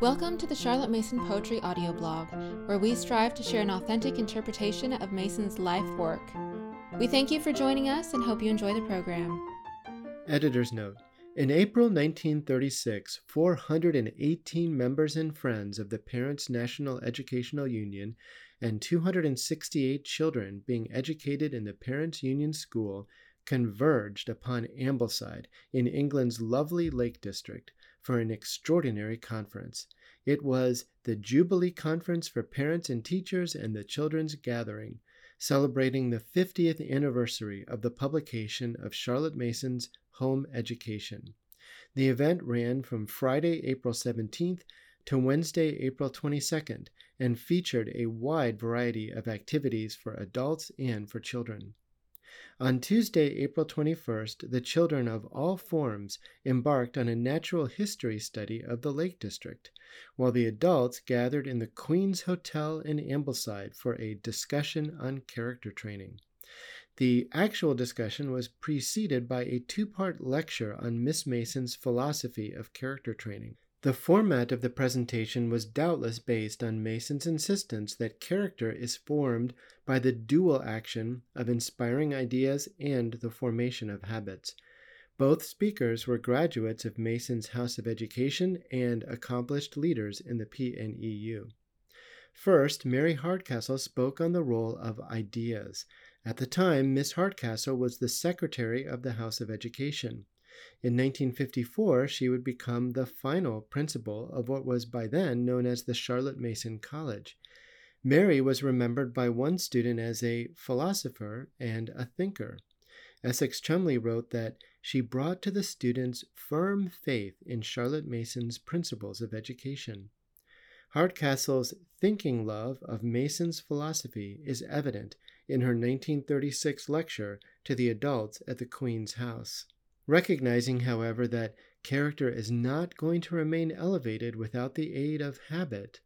Welcome to the Charlotte Mason Poetry audio blog, where we strive to share an authentic interpretation of Mason's life work. We thank you for joining us and hope you enjoy the program. Editor's note In April 1936, 418 members and friends of the Parents National Educational Union and 268 children being educated in the Parents Union School converged upon Ambleside in England's lovely Lake District for an extraordinary conference. It was the Jubilee Conference for Parents and Teachers and the Children's Gathering, celebrating the 50th anniversary of the publication of Charlotte Mason's Home Education. The event ran from Friday, April 17th to Wednesday, April 22nd, and featured a wide variety of activities for adults and for children. On Tuesday, April 21st, the children of all forms embarked on a natural history study of the Lake District, while the adults gathered in the Queen's Hotel in Ambleside for a discussion on character training. The actual discussion was preceded by a two part lecture on Miss Mason's philosophy of character training. The format of the presentation was doubtless based on Mason's insistence that character is formed by the dual action of inspiring ideas and the formation of habits. Both speakers were graduates of Mason's House of Education and accomplished leaders in the PNEU. First, Mary Hardcastle spoke on the role of ideas. At the time, Miss Hardcastle was the secretary of the House of Education. In 1954, she would become the final principal of what was by then known as the Charlotte Mason College. Mary was remembered by one student as a philosopher and a thinker. Essex Cholmondeley wrote that she brought to the students firm faith in Charlotte Mason's principles of education. Hardcastle's thinking love of Mason's philosophy is evident in her 1936 lecture to the adults at the Queen's House. Recognizing, however, that character is not going to remain elevated without the aid of habit,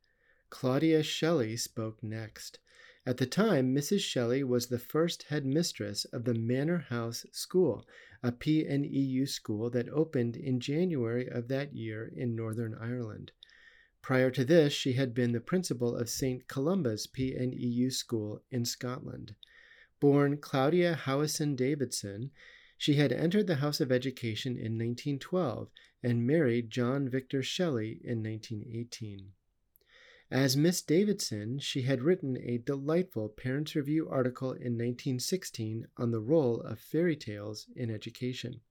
Claudia Shelley spoke next. At the time, Mrs. Shelley was the first headmistress of the Manor House School, a PNEU school that opened in January of that year in Northern Ireland. Prior to this, she had been the principal of St. Columba's PNEU school in Scotland. Born Claudia Howison Davidson, she had entered the House of Education in 1912 and married John Victor Shelley in 1918. As Miss Davidson, she had written a delightful Parents' Review article in 1916 on the role of fairy tales in education.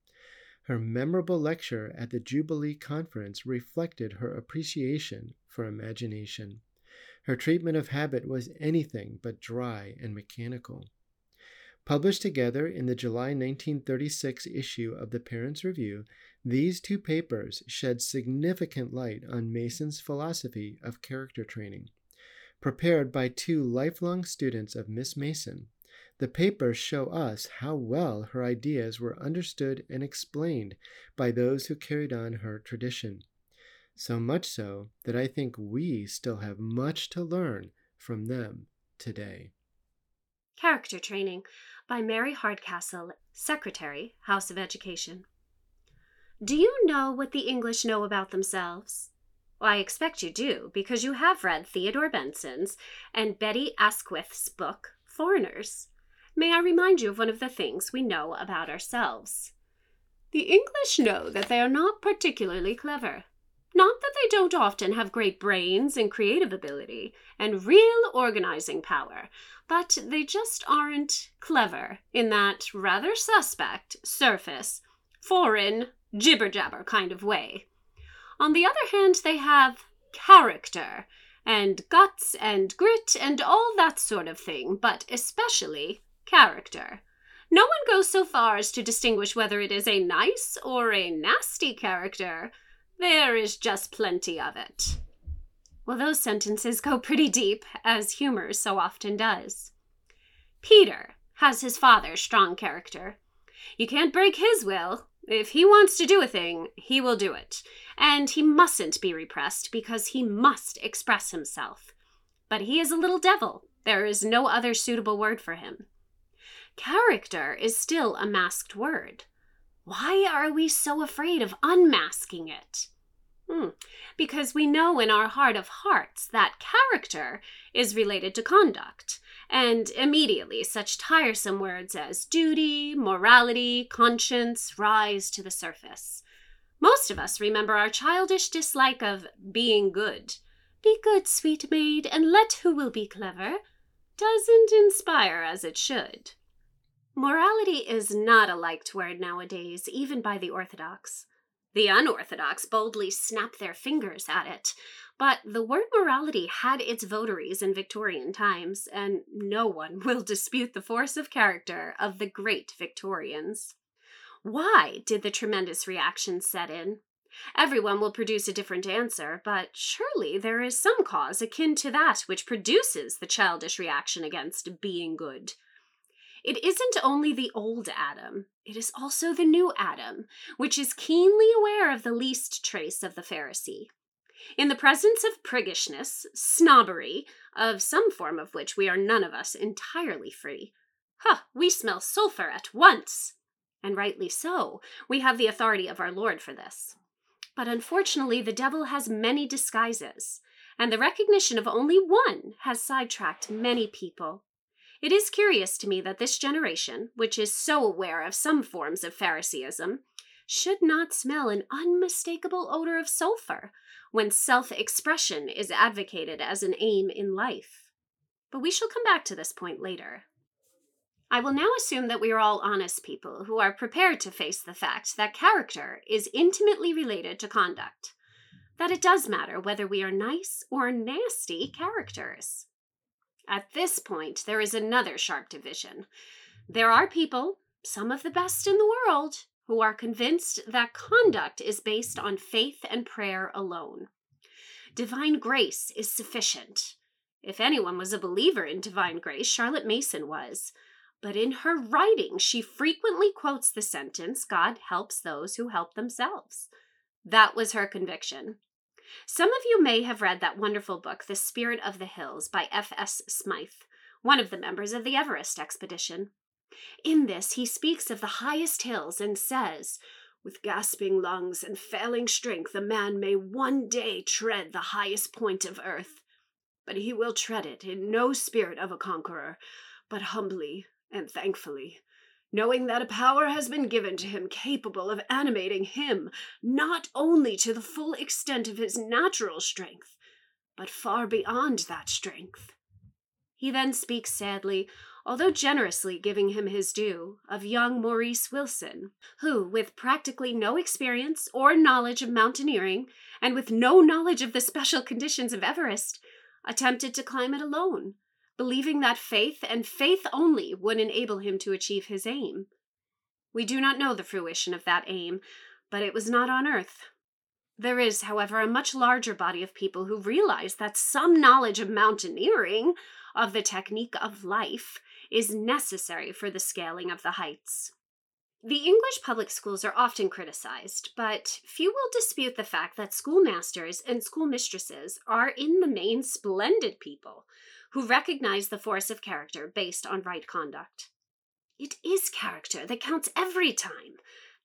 Her memorable lecture at the Jubilee Conference reflected her appreciation for imagination. Her treatment of habit was anything but dry and mechanical. Published together in the July 1936 issue of the Parents' Review, these two papers shed significant light on Mason's philosophy of character training. Prepared by two lifelong students of Miss Mason, the papers show us how well her ideas were understood and explained by those who carried on her tradition. So much so that I think we still have much to learn from them today. Character Training by Mary Hardcastle, Secretary, House of Education. Do you know what the English know about themselves? Well, I expect you do, because you have read Theodore Benson's and Betty Askwith's book, Foreigners. May I remind you of one of the things we know about ourselves? The English know that they are not particularly clever. Not that they don't often have great brains and creative ability and real organizing power, but they just aren't clever in that rather suspect, surface, foreign, jibber jabber kind of way. On the other hand, they have character and guts and grit and all that sort of thing, but especially character. No one goes so far as to distinguish whether it is a nice or a nasty character there is just plenty of it. Well, those sentences go pretty deep, as humor so often does. Peter has his father's strong character. You can't break his will. If he wants to do a thing, he will do it. And he mustn't be repressed because he must express himself. But he is a little devil. There is no other suitable word for him. Character is still a masked word. Why are we so afraid of unmasking it? Hmm. Because we know in our heart of hearts that character is related to conduct, and immediately such tiresome words as duty, morality, conscience rise to the surface. Most of us remember our childish dislike of being good. Be good, sweet maid, and let who will be clever. Doesn't inspire as it should. Morality is not a liked word nowadays, even by the Orthodox. The unorthodox boldly snap their fingers at it. But the word morality had its votaries in Victorian times, and no one will dispute the force of character of the great Victorians. Why did the tremendous reaction set in? Everyone will produce a different answer, but surely there is some cause akin to that which produces the childish reaction against being good. It isn't only the old Adam, it is also the new Adam, which is keenly aware of the least trace of the Pharisee. In the presence of priggishness, snobbery, of some form of which we are none of us entirely free, ha, we smell sulphur at once! And rightly so. We have the authority of our Lord for this. But unfortunately, the devil has many disguises, and the recognition of only one has sidetracked many people. It is curious to me that this generation, which is so aware of some forms of Phariseeism, should not smell an unmistakable odor of sulfur when self expression is advocated as an aim in life. But we shall come back to this point later. I will now assume that we are all honest people who are prepared to face the fact that character is intimately related to conduct, that it does matter whether we are nice or nasty characters. At this point, there is another sharp division. There are people, some of the best in the world, who are convinced that conduct is based on faith and prayer alone. Divine grace is sufficient. If anyone was a believer in divine grace, Charlotte Mason was. But in her writing, she frequently quotes the sentence God helps those who help themselves. That was her conviction. Some of you may have read that wonderful book, The Spirit of the Hills, by F.S. Smythe, one of the members of the Everest expedition. In this, he speaks of the highest hills and says, With gasping lungs and failing strength, a man may one day tread the highest point of earth, but he will tread it in no spirit of a conqueror, but humbly and thankfully, knowing that a power has been given to him capable of animating him not only to the full extent of his natural strength, but far beyond that strength. He then speaks sadly, although generously giving him his due, of young Maurice Wilson, who, with practically no experience or knowledge of mountaineering, and with no knowledge of the special conditions of Everest, attempted to climb it alone believing that faith and faith only would enable him to achieve his aim. We do not know the fruition of that aim, but it was not on earth. There is, however, a much larger body of people who realize that some knowledge of mountaineering, of the technique of life, is necessary for the scaling of the heights. The English public schools are often criticized, but few will dispute the fact that schoolmasters and schoolmistresses are, in the main, splendid people who recognize the force of character based on right conduct. It is character that counts every time.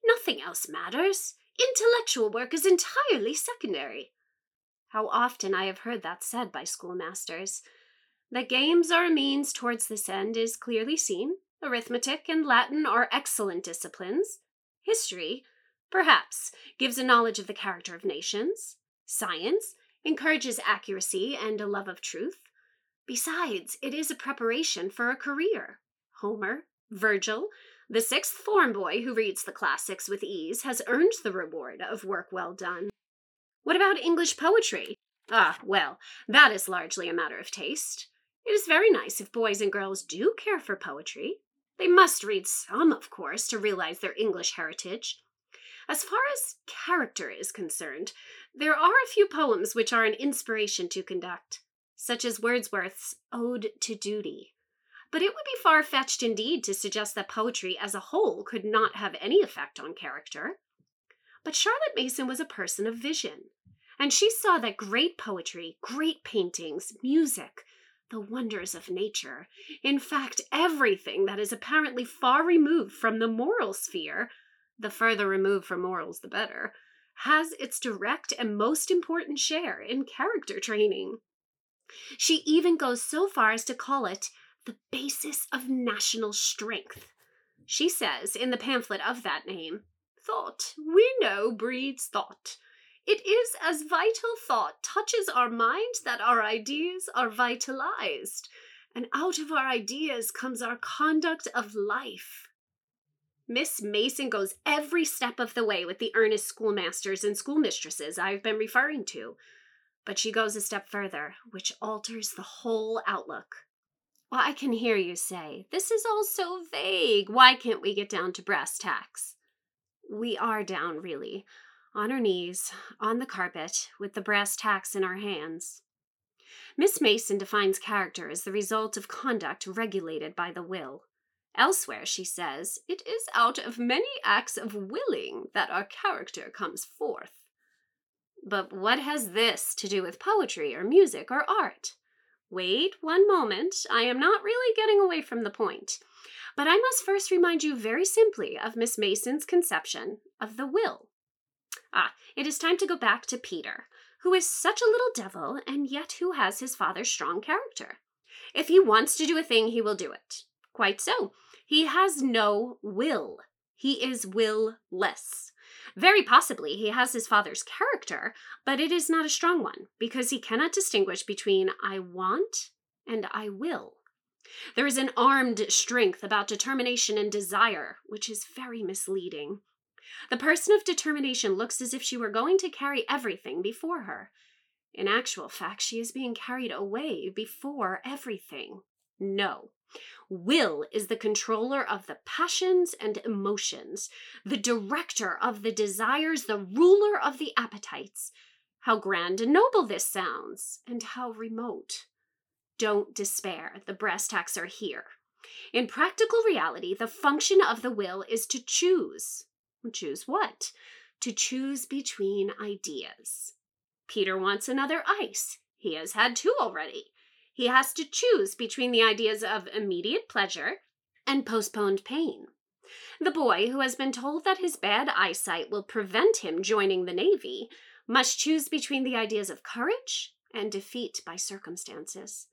Nothing else matters. Intellectual work is entirely secondary. How often I have heard that said by schoolmasters. That games are a means towards this end is clearly seen. Arithmetic and Latin are excellent disciplines. History, perhaps, gives a knowledge of the character of nations. Science encourages accuracy and a love of truth. Besides, it is a preparation for a career. Homer, Virgil, the sixth form boy who reads the classics with ease has earned the reward of work well done. What about English poetry? Ah, well, that is largely a matter of taste. It is very nice if boys and girls do care for poetry. They must read some, of course, to realize their English heritage. As far as character is concerned, there are a few poems which are an inspiration to conduct such as Wordsworth's Ode to Duty. But it would be far fetched indeed to suggest that poetry as a whole could not have any effect on character. But Charlotte Mason was a person of vision, and she saw that great poetry, great paintings, music, the wonders of nature, in fact, everything that is apparently far removed from the moral sphere, the further removed from morals the better, has its direct and most important share in character training. She even goes so far as to call it the basis of national strength. She says in the pamphlet of that name, Thought, we know, breeds thought. It is as vital thought touches our mind that our ideas are vitalized, and out of our ideas comes our conduct of life. Miss Mason goes every step of the way with the earnest schoolmasters and schoolmistresses I've been referring to, but she goes a step further, which alters the whole outlook. Well, I can hear you say, This is all so vague. Why can't we get down to brass tacks? We are down, really, on our knees, on the carpet, with the brass tacks in our hands. Miss Mason defines character as the result of conduct regulated by the will. Elsewhere, she says, it is out of many acts of willing that our character comes forth. But what has this to do with poetry or music or art? Wait one moment, I am not really getting away from the point. But I must first remind you very simply of Miss Mason's conception of the will. Ah, it is time to go back to Peter, who is such a little devil and yet who has his father's strong character. If he wants to do a thing, he will do it. Quite so. He has no will. He is will less. Very possibly he has his father's character, but it is not a strong one, because he cannot distinguish between I want and I will. There is an armed strength about determination and desire, which is very misleading. The person of determination looks as if she were going to carry everything before her. In actual fact, she is being carried away before everything. No, Will is the controller of the passions and emotions, the director of the desires, the ruler of the appetites. How grand and noble this sounds, and how remote. Don't despair, the brass tacks are here. In practical reality, the function of the will is to choose. Choose what? To choose between ideas. Peter wants another ice. He has had two already. He has to choose between the ideas of immediate pleasure and postponed pain. The boy, who has been told that his bad eyesight will prevent him joining the Navy, must choose between the ideas of courage and defeat by circumstances.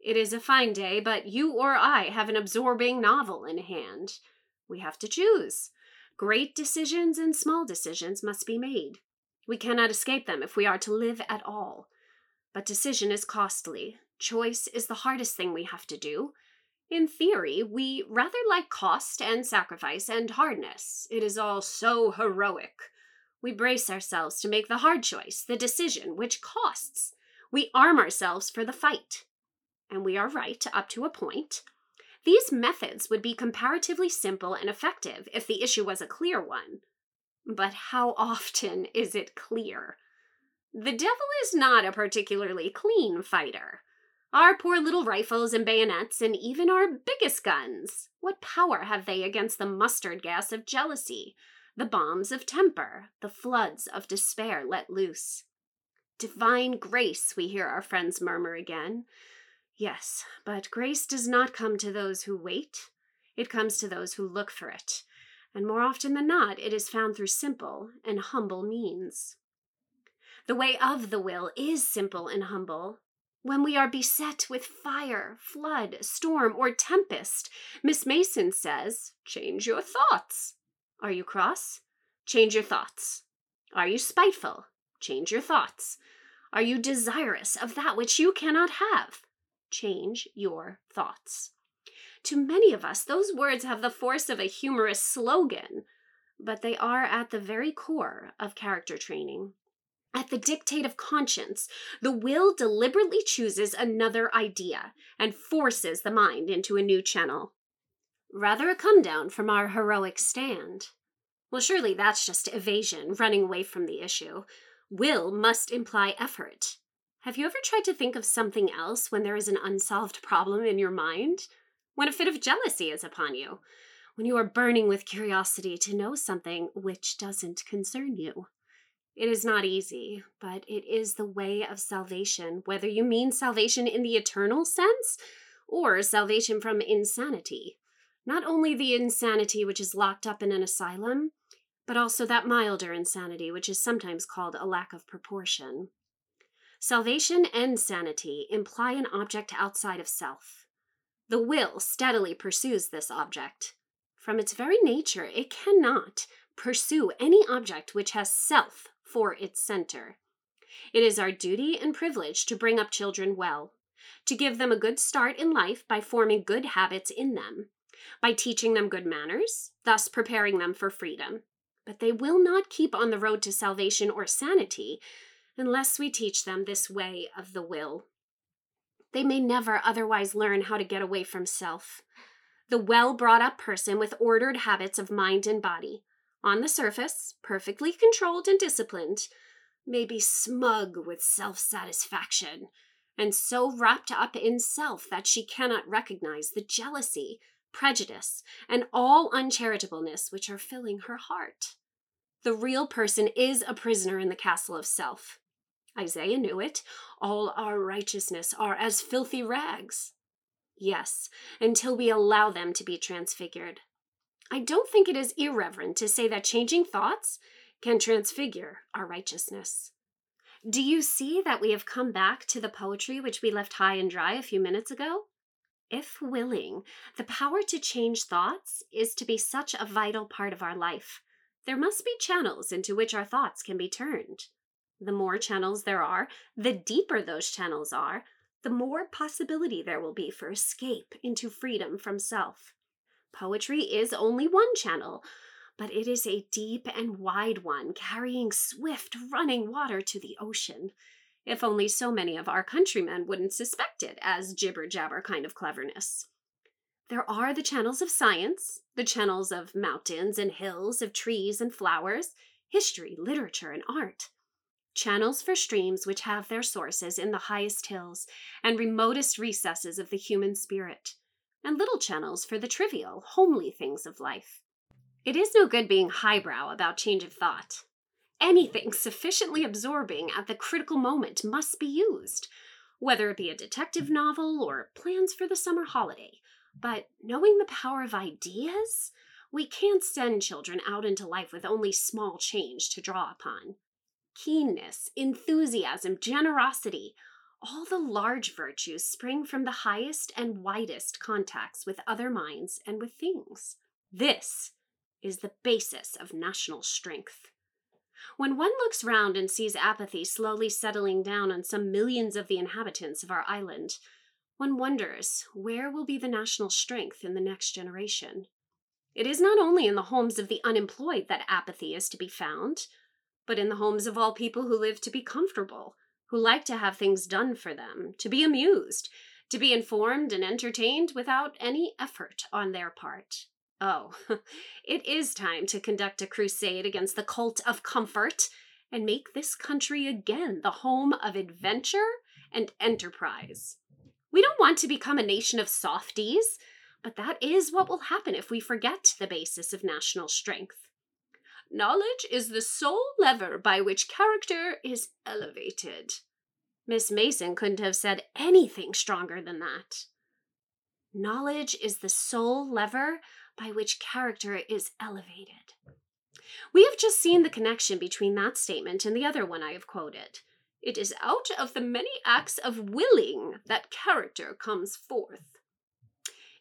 It is a fine day, but you or I have an absorbing novel in hand. We have to choose. Great decisions and small decisions must be made. We cannot escape them if we are to live at all. But decision is costly, Choice is the hardest thing we have to do. In theory, we rather like cost and sacrifice and hardness. It is all so heroic. We brace ourselves to make the hard choice, the decision, which costs. We arm ourselves for the fight. And we are right up to a point. These methods would be comparatively simple and effective if the issue was a clear one. But how often is it clear? The devil is not a particularly clean fighter. Our poor little rifles and bayonets, and even our biggest guns, what power have they against the mustard gas of jealousy, the bombs of temper, the floods of despair let loose? Divine grace, we hear our friends murmur again. Yes, but grace does not come to those who wait, it comes to those who look for it, and more often than not, it is found through simple and humble means. The way of the will is simple and humble, when we are beset with fire, flood, storm, or tempest, Miss Mason says, change your thoughts. Are you cross? Change your thoughts. Are you spiteful? Change your thoughts. Are you desirous of that which you cannot have? Change your thoughts. To many of us, those words have the force of a humorous slogan, but they are at the very core of character training. At the dictate of conscience, the will deliberately chooses another idea and forces the mind into a new channel. Rather a come down from our heroic stand. Well, surely that's just evasion, running away from the issue. Will must imply effort. Have you ever tried to think of something else when there is an unsolved problem in your mind? When a fit of jealousy is upon you? When you are burning with curiosity to know something which doesn't concern you? It is not easy, but it is the way of salvation, whether you mean salvation in the eternal sense or salvation from insanity. Not only the insanity which is locked up in an asylum, but also that milder insanity which is sometimes called a lack of proportion. Salvation and sanity imply an object outside of self. The will steadily pursues this object. From its very nature, it cannot pursue any object which has self for its center. It is our duty and privilege to bring up children well, to give them a good start in life by forming good habits in them, by teaching them good manners, thus preparing them for freedom. But they will not keep on the road to salvation or sanity unless we teach them this way of the will. They may never otherwise learn how to get away from self. The well brought up person with ordered habits of mind and body, on the surface, perfectly controlled and disciplined, may be smug with self satisfaction, and so wrapped up in self that she cannot recognize the jealousy, prejudice, and all uncharitableness which are filling her heart. The real person is a prisoner in the castle of self. Isaiah knew it. All our righteousness are as filthy rags. Yes, until we allow them to be transfigured. I don't think it is irreverent to say that changing thoughts can transfigure our righteousness. Do you see that we have come back to the poetry which we left high and dry a few minutes ago? If willing, the power to change thoughts is to be such a vital part of our life. There must be channels into which our thoughts can be turned. The more channels there are, the deeper those channels are, the more possibility there will be for escape into freedom from self. Poetry is only one channel, but it is a deep and wide one, carrying swift running water to the ocean. If only so many of our countrymen wouldn't suspect it as jibber jabber kind of cleverness. There are the channels of science, the channels of mountains and hills, of trees and flowers, history, literature, and art channels for streams which have their sources in the highest hills and remotest recesses of the human spirit, and little channels for the trivial, homely things of life. It is no good being highbrow about change of thought. Anything sufficiently absorbing at the critical moment must be used, whether it be a detective novel or plans for the summer holiday. But knowing the power of ideas, we can't send children out into life with only small change to draw upon keenness, enthusiasm, generosity. All the large virtues spring from the highest and widest contacts with other minds and with things. This is the basis of national strength. When one looks round and sees apathy slowly settling down on some millions of the inhabitants of our island, one wonders where will be the national strength in the next generation. It is not only in the homes of the unemployed that apathy is to be found but in the homes of all people who live to be comfortable, who like to have things done for them, to be amused, to be informed and entertained without any effort on their part. Oh, it is time to conduct a crusade against the cult of comfort and make this country again the home of adventure and enterprise. We don't want to become a nation of softies, but that is what will happen if we forget the basis of national strength. Knowledge is the sole lever by which character is elevated. Miss Mason couldn't have said anything stronger than that. Knowledge is the sole lever by which character is elevated. We have just seen the connection between that statement and the other one I have quoted. It is out of the many acts of willing that character comes forth.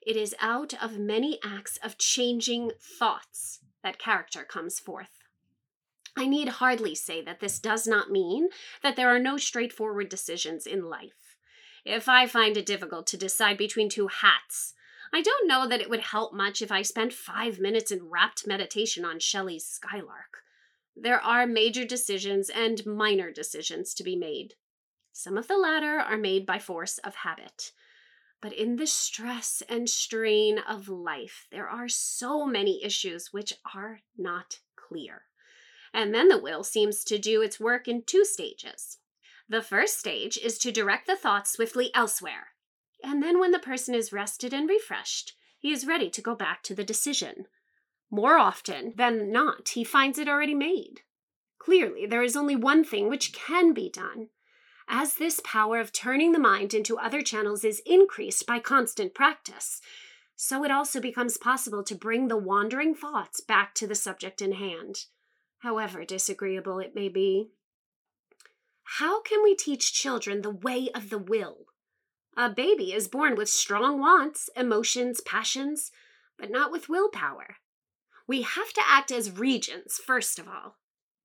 It is out of many acts of changing thoughts that character comes forth. I need hardly say that this does not mean that there are no straightforward decisions in life. If I find it difficult to decide between two hats, I don't know that it would help much if I spent five minutes in rapt meditation on Shelley's Skylark. There are major decisions and minor decisions to be made. Some of the latter are made by force of habit. But in the stress and strain of life, there are so many issues which are not clear. And then the will seems to do its work in two stages. The first stage is to direct the thoughts swiftly elsewhere. And then, when the person is rested and refreshed, he is ready to go back to the decision. More often than not, he finds it already made. Clearly, there is only one thing which can be done, as this power of turning the mind into other channels is increased by constant practice, so it also becomes possible to bring the wandering thoughts back to the subject in hand. however disagreeable it may be. How can we teach children the way of the will? A baby is born with strong wants, emotions, passions, but not with willpower. We have to act as regents, first of all.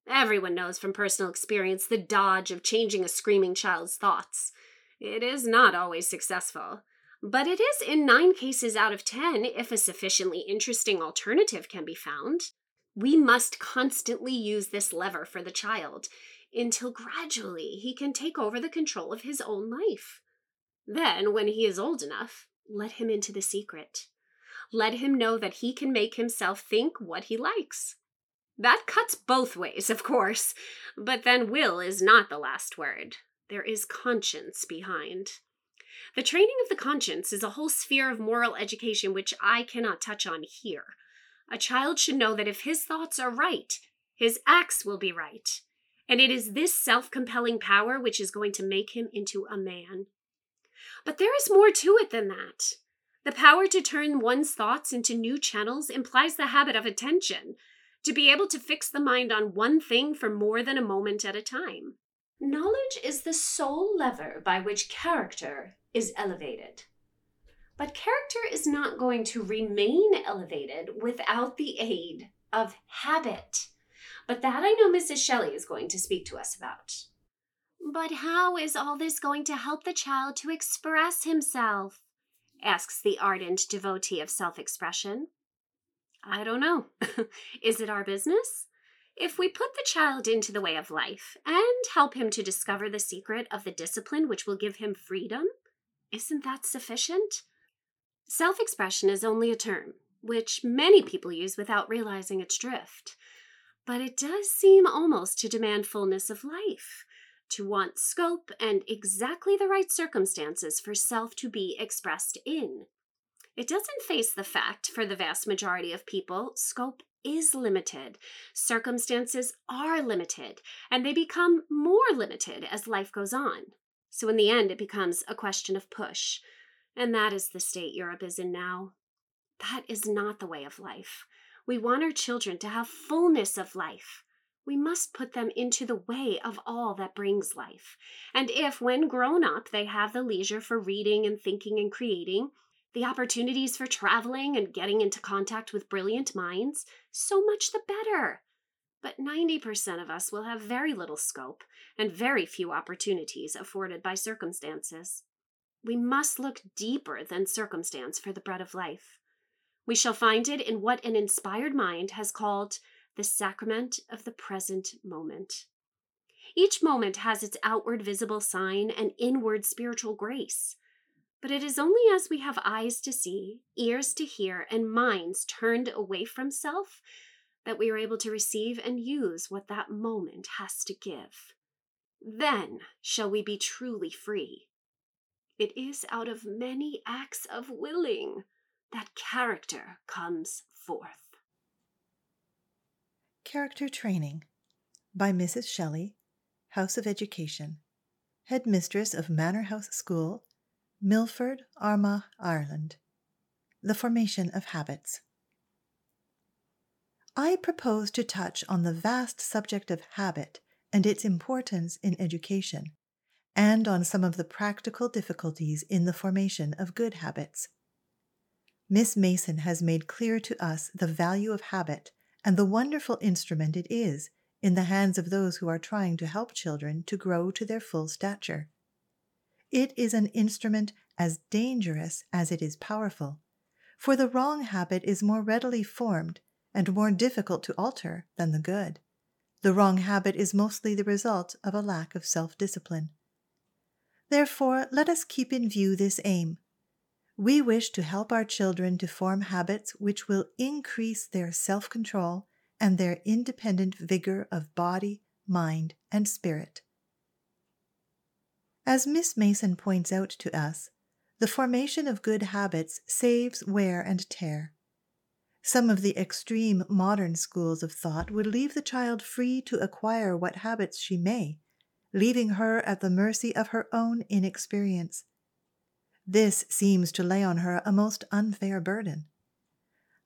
Everyone knows from personal experience the dodge of changing a screaming child's thoughts. It is not always successful, but it is in nine cases out of ten if a sufficiently interesting alternative can be found. We must constantly use this lever for the child until gradually he can take over the control of his own life. Then, when he is old enough, let him into the secret. Let him know that he can make himself think what he likes. That cuts both ways, of course, but then will is not the last word. There is conscience behind. The training of the conscience is a whole sphere of moral education which I cannot touch on here. A child should know that if his thoughts are right, his acts will be right. And it is this self compelling power which is going to make him into a man. But there is more to it than that. The power to turn one's thoughts into new channels implies the habit of attention, to be able to fix the mind on one thing for more than a moment at a time. Knowledge is the sole lever by which character is elevated. But character is not going to remain elevated without the aid of habit. But that I know Mrs. Shelley is going to speak to us about. But how is all this going to help the child to express himself? asks the ardent devotee of self expression. I don't know. is it our business? If we put the child into the way of life and help him to discover the secret of the discipline which will give him freedom, isn't that sufficient? Self expression is only a term, which many people use without realizing its drift. But it does seem almost to demand fullness of life, to want scope and exactly the right circumstances for self to be expressed in. It doesn't face the fact, for the vast majority of people, scope is limited, circumstances are limited, and they become more limited as life goes on. So, in the end, it becomes a question of push. And that is the state Europe is in now. That is not the way of life. We want our children to have fullness of life. We must put them into the way of all that brings life. And if, when grown up, they have the leisure for reading and thinking and creating, the opportunities for traveling and getting into contact with brilliant minds, so much the better. But 90% of us will have very little scope and very few opportunities afforded by circumstances. We must look deeper than circumstance for the bread of life. We shall find it in what an inspired mind has called the sacrament of the present moment. Each moment has its outward visible sign and inward spiritual grace. But it is only as we have eyes to see, ears to hear, and minds turned away from self that we are able to receive and use what that moment has to give. Then shall we be truly free. It is out of many acts of willing that character comes forth. Character Training by Mrs. Shelley, House of Education, Head Mistress of Manor House School, Milford, Armagh, Ireland. The Formation of Habits. I propose to touch on the vast subject of habit and its importance in education, and on some of the practical difficulties in the formation of good habits. Miss Mason has made clear to us the value of habit and the wonderful instrument it is in the hands of those who are trying to help children to grow to their full stature. It is an instrument as dangerous as it is powerful, for the wrong habit is more readily formed and more difficult to alter than the good. The wrong habit is mostly the result of a lack of self discipline. Therefore, let us keep in view this aim. We wish to help our children to form habits which will increase their self control and their independent vigor of body, mind, and spirit. As Miss Mason points out to us, the formation of good habits saves wear and tear. Some of the extreme modern schools of thought would leave the child free to acquire what habits she may, leaving her at the mercy of her own inexperience. This seems to lay on her a most unfair burden.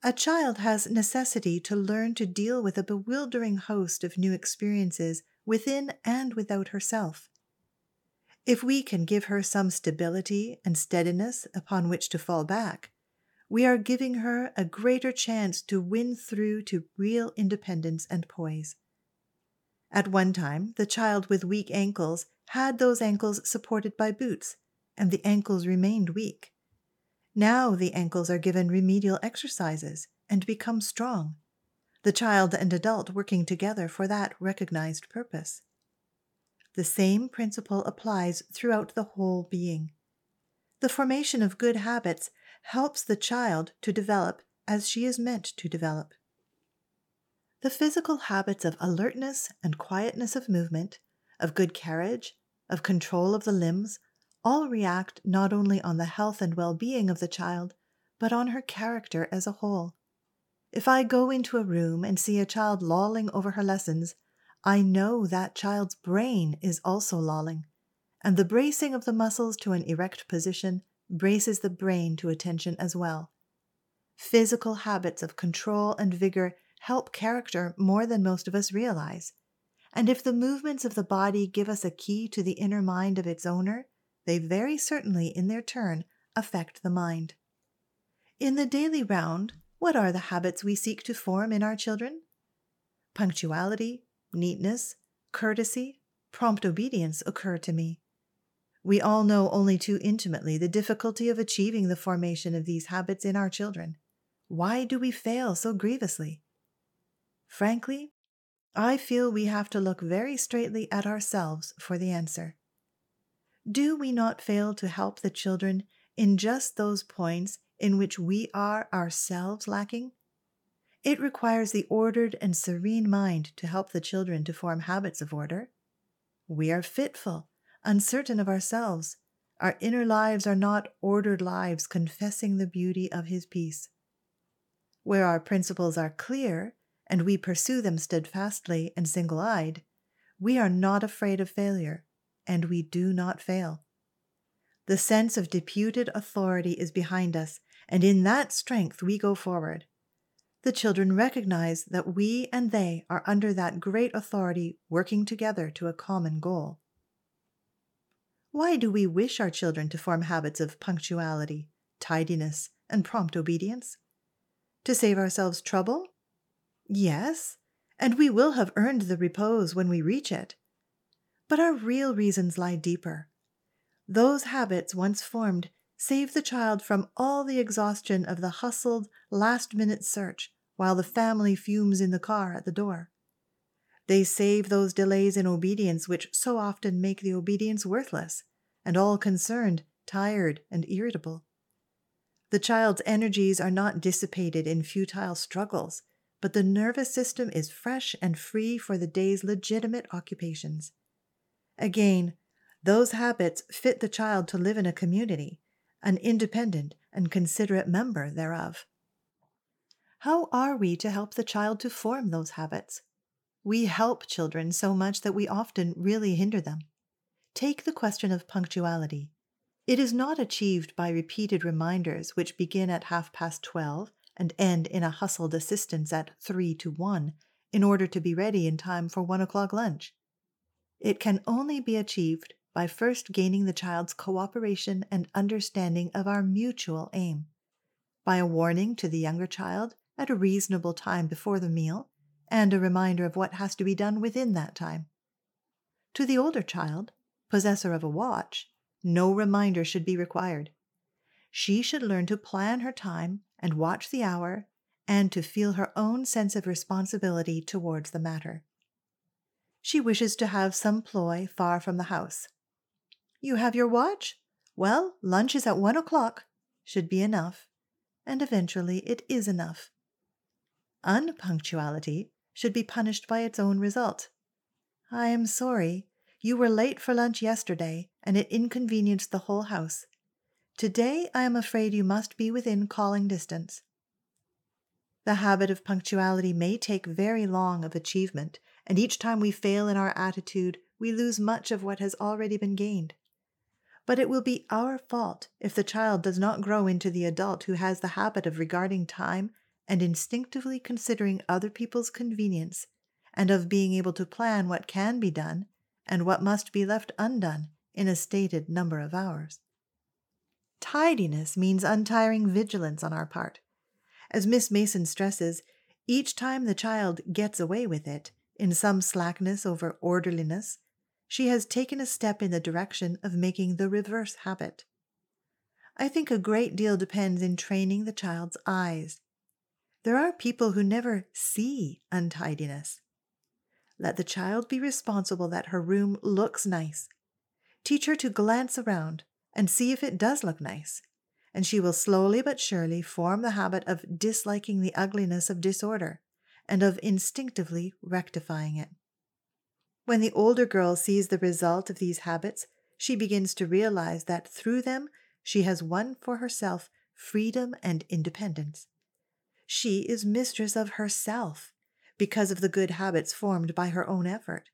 A child has necessity to learn to deal with a bewildering host of new experiences within and without herself. If we can give her some stability and steadiness upon which to fall back, we are giving her a greater chance to win through to real independence and poise. At one time, the child with weak ankles had those ankles supported by boots, and the ankles remained weak. Now the ankles are given remedial exercises and become strong, the child and adult working together for that recognized purpose. The same principle applies throughout the whole being. The formation of good habits helps the child to develop as she is meant to develop. The physical habits of alertness and quietness of movement, of good carriage, of control of the limbs, all react not only on the health and well being of the child, but on her character as a whole. If I go into a room and see a child lolling over her lessons, I know that child's brain is also lolling, and the bracing of the muscles to an erect position braces the brain to attention as well. Physical habits of control and vigor help character more than most of us realize. And if the movements of the body give us a key to the inner mind of its owner, they very certainly, in their turn, affect the mind. In the daily round, what are the habits we seek to form in our children? Punctuality, neatness, courtesy, prompt obedience occur to me. We all know only too intimately the difficulty of achieving the formation of these habits in our children. Why do we fail so grievously? Frankly, I feel we have to look very straightly at ourselves for the answer. Do we not fail to help the children in just those points in which we are ourselves lacking? It requires the ordered and serene mind to help the children to form habits of order. We are fitful uncertain of ourselves. Our inner lives are not ordered lives confessing the beauty of His peace. Where our principles are clear and we pursue them steadfastly and single eyed, we are not afraid of failure, and we do not fail. The sense of deputed authority is behind us, and in that strength we go forward. The children recognize that we and they are under that great authority working together to a common goal. Why do we wish our children to form habits of punctuality, tidiness, and prompt obedience? To save ourselves trouble? Yes, and we will have earned the repose when we reach it. But our real reasons lie deeper. Those habits, once formed, save the child from all the exhaustion of the hustled, last minute search while the family fumes in the car at the door. They save those delays in obedience which so often make the obedience worthless, and all concerned tired and irritable. The child's energies are not dissipated in futile struggles, but the nervous system is fresh and free for the day's legitimate occupations. Again, those habits fit the child to live in a community, an independent and considerate member thereof. How are we to help the child to form those habits? We help children so much that we often really hinder them. Take the question of punctuality. It is not achieved by repeated reminders which begin at half past twelve and end in a hustled assistance at three to one in order to be ready in time for one o'clock lunch. It can only be achieved by first gaining the child's cooperation and understanding of our mutual aim, by a warning to the younger child at a reasonable time before the meal and a reminder of what has to be done within that time. To the older child, possessor of a watch, no reminder should be required. She should learn to plan her time and watch the hour and to feel her own sense of responsibility towards the matter. She wishes to have some ploy far from the house. You have your watch? Well, lunch is at one o'clock, should be enough, and eventually it is enough. Unpunctuality should be punished by its own result. I am sorry. You were late for lunch yesterday, and it inconvenienced the whole house. Today I am afraid you must be within calling distance. The habit of punctuality may take very long of achievement, and each time we fail in our attitude, we lose much of what has already been gained. But it will be our fault if the child does not grow into the adult who has the habit of regarding time and instinctively considering other people's convenience, and of being able to plan what can be done and what must be left undone in a stated number of hours. Tidiness means untiring vigilance on our part. As Miss Mason stresses, each time the child gets away with it, in some slackness over orderliness, she has taken a step in the direction of making the reverse habit. I think a great deal depends in training the child's eyes. There are people who never see untidiness. Let the child be responsible that her room looks nice. Teach her to glance around and see if it does look nice, and she will slowly but surely form the habit of disliking the ugliness of disorder and of instinctively rectifying it. When the older girl sees the result of these habits, she begins to realize that through them she has won for herself freedom and independence. She is mistress of herself because of the good habits formed by her own effort.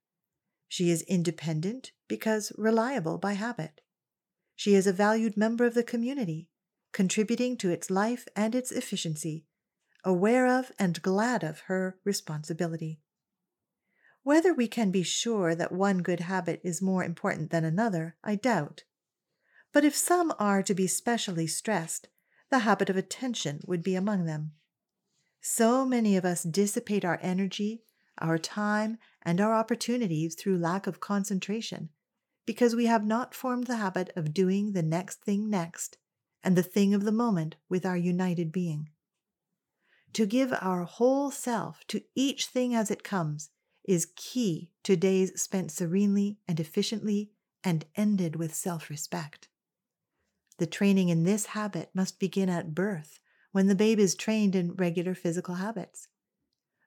She is independent because reliable by habit. She is a valued member of the community, contributing to its life and its efficiency, aware of and glad of her responsibility. Whether we can be sure that one good habit is more important than another, I doubt. But if some are to be specially stressed, the habit of attention would be among them. So many of us dissipate our energy, our time, and our opportunities through lack of concentration because we have not formed the habit of doing the next thing next and the thing of the moment with our united being. To give our whole self to each thing as it comes is key to days spent serenely and efficiently and ended with self respect. The training in this habit must begin at birth when the babe is trained in regular physical habits.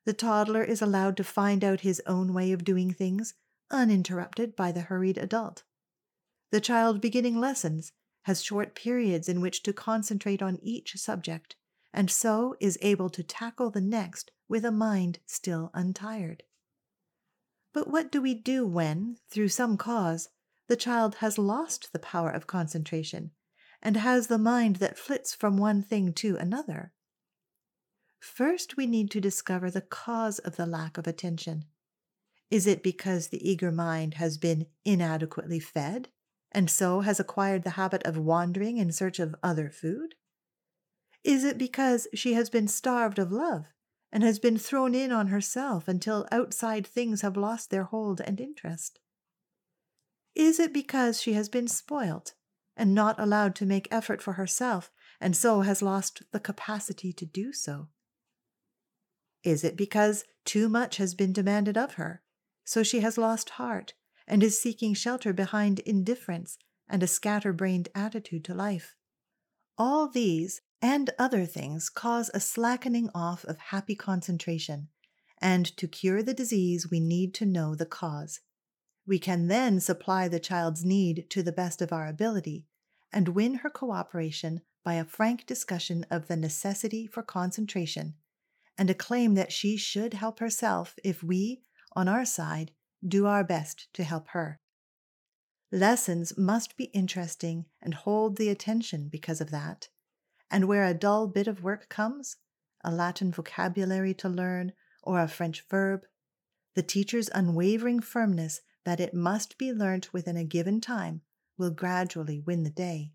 The toddler is allowed to find out his own way of doing things, uninterrupted by the hurried adult. The child beginning lessons has short periods in which to concentrate on each subject, and so is able to tackle the next with a mind still untired. But what do we do when, through some cause, the child has lost the power of concentration and has the mind that flits from one thing to another? First, we need to discover the cause of the lack of attention. Is it because the eager mind has been inadequately fed and so has acquired the habit of wandering in search of other food? Is it because she has been starved of love and has been thrown in on herself until outside things have lost their hold and interest? Is it because she has been spoilt and not allowed to make effort for herself and so has lost the capacity to do so? Is it because too much has been demanded of her, so she has lost heart and is seeking shelter behind indifference and a scatterbrained attitude to life? All these and other things cause a slackening off of happy concentration, and to cure the disease, we need to know the cause. We can then supply the child's need to the best of our ability and win her cooperation by a frank discussion of the necessity for concentration and a claim that she should help herself if we, on our side, do our best to help her. Lessons must be interesting and hold the attention because of that and where a dull bit of work comes, a Latin vocabulary to learn, or a French verb, the teacher's unwavering firmness that it must be learnt within a given time will gradually win the day.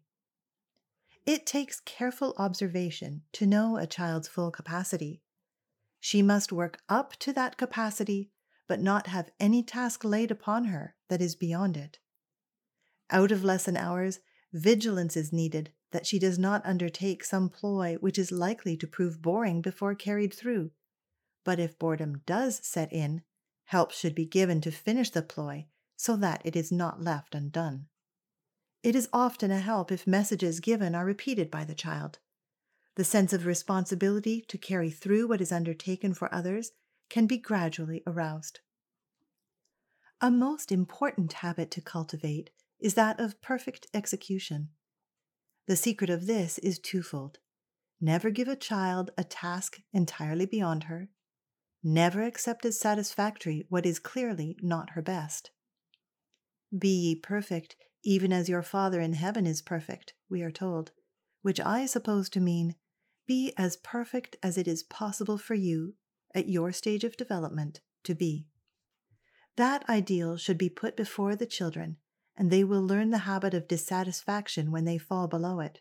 It takes careful observation to know a child's full capacity. She must work up to that capacity, but not have any task laid upon her that is beyond it. Out of lesson hours, vigilance is needed that she does not undertake some ploy which is likely to prove boring before carried through. But if boredom does set in, help should be given to finish the ploy so that it is not left undone. It is often a help if messages given are repeated by the child. The sense of responsibility to carry through what is undertaken for others can be gradually aroused. A most important habit to cultivate is that of perfect execution. The secret of this is twofold. Never give a child a task entirely beyond her. Never accept as satisfactory what is clearly not her best. Be ye perfect, even as your Father in heaven is perfect, we are told, which I suppose to mean, be as perfect as it is possible for you at your stage of development to be. That ideal should be put before the children, and they will learn the habit of dissatisfaction when they fall below it.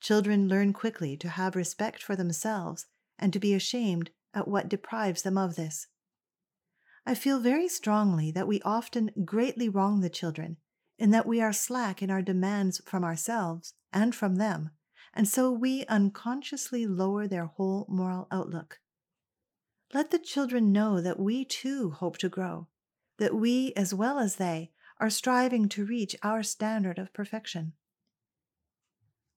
Children learn quickly to have respect for themselves and to be ashamed at what deprives them of this. I feel very strongly that we often greatly wrong the children in that we are slack in our demands from ourselves and from them, and so we unconsciously lower their whole moral outlook. Let the children know that we too hope to grow, that we, as well as they, are striving to reach our standard of perfection.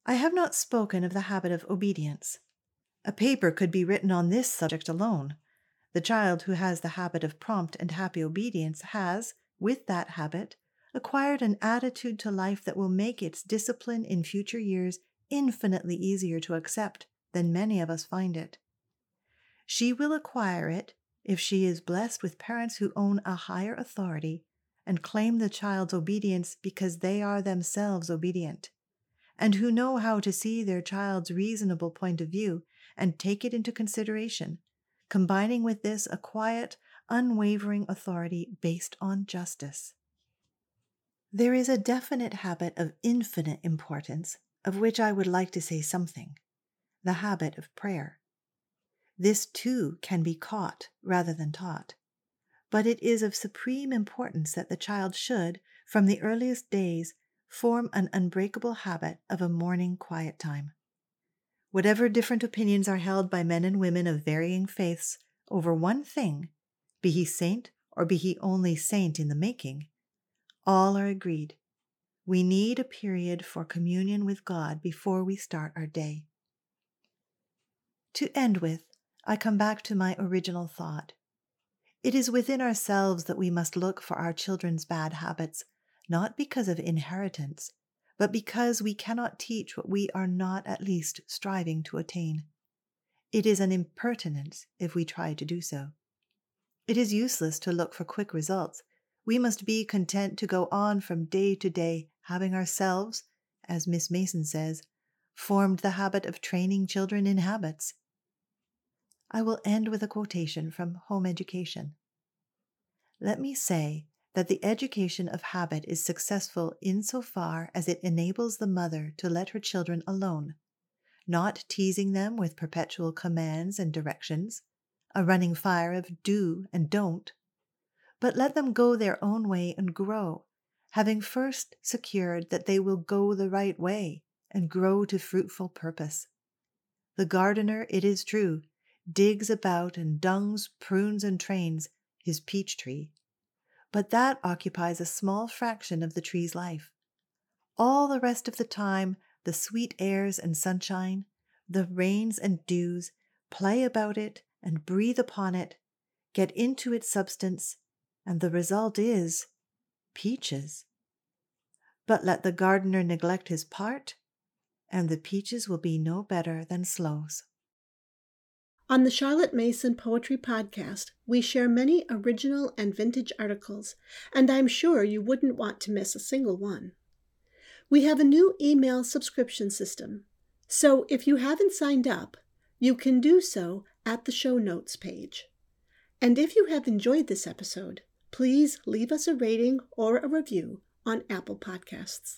I have not spoken of the habit of obedience. A paper could be written on this subject alone. The child who has the habit of prompt and happy obedience has, with that habit, acquired an attitude to life that will make its discipline in future years infinitely easier to accept than many of us find it. She will acquire it if she is blessed with parents who own a higher authority and claim the child's obedience because they are themselves obedient, and who know how to see their child's reasonable point of view and take it into consideration, combining with this a quiet, unwavering authority based on justice. There is a definite habit of infinite importance of which I would like to say something the habit of prayer. This too can be caught rather than taught. But it is of supreme importance that the child should, from the earliest days, form an unbreakable habit of a morning quiet time. Whatever different opinions are held by men and women of varying faiths over one thing, be he saint or be he only saint in the making, all are agreed. We need a period for communion with God before we start our day. To end with, I come back to my original thought. It is within ourselves that we must look for our children's bad habits, not because of inheritance, but because we cannot teach what we are not at least striving to attain. It is an impertinence if we try to do so. It is useless to look for quick results. We must be content to go on from day to day, having ourselves, as Miss Mason says, formed the habit of training children in habits. I will end with a quotation from Home Education. Let me say that the education of habit is successful insofar as it enables the mother to let her children alone, not teasing them with perpetual commands and directions, a running fire of do and don't, but let them go their own way and grow, having first secured that they will go the right way and grow to fruitful purpose. The gardener, it is true, digs about and dungs, prunes, and trains his peach tree, but that occupies a small fraction of the tree's life. All the rest of the time, the sweet airs and sunshine, the rains and dews play about it and breathe upon it, get into its substance, and the result is peaches. But let the gardener neglect his part, and the peaches will be no better than sloes. On the Charlotte Mason Poetry Podcast, we share many original and vintage articles, and I'm sure you wouldn't want to miss a single one. We have a new email subscription system, so if you haven't signed up, you can do so at the show notes page. And if you have enjoyed this episode, please leave us a rating or a review on Apple Podcasts.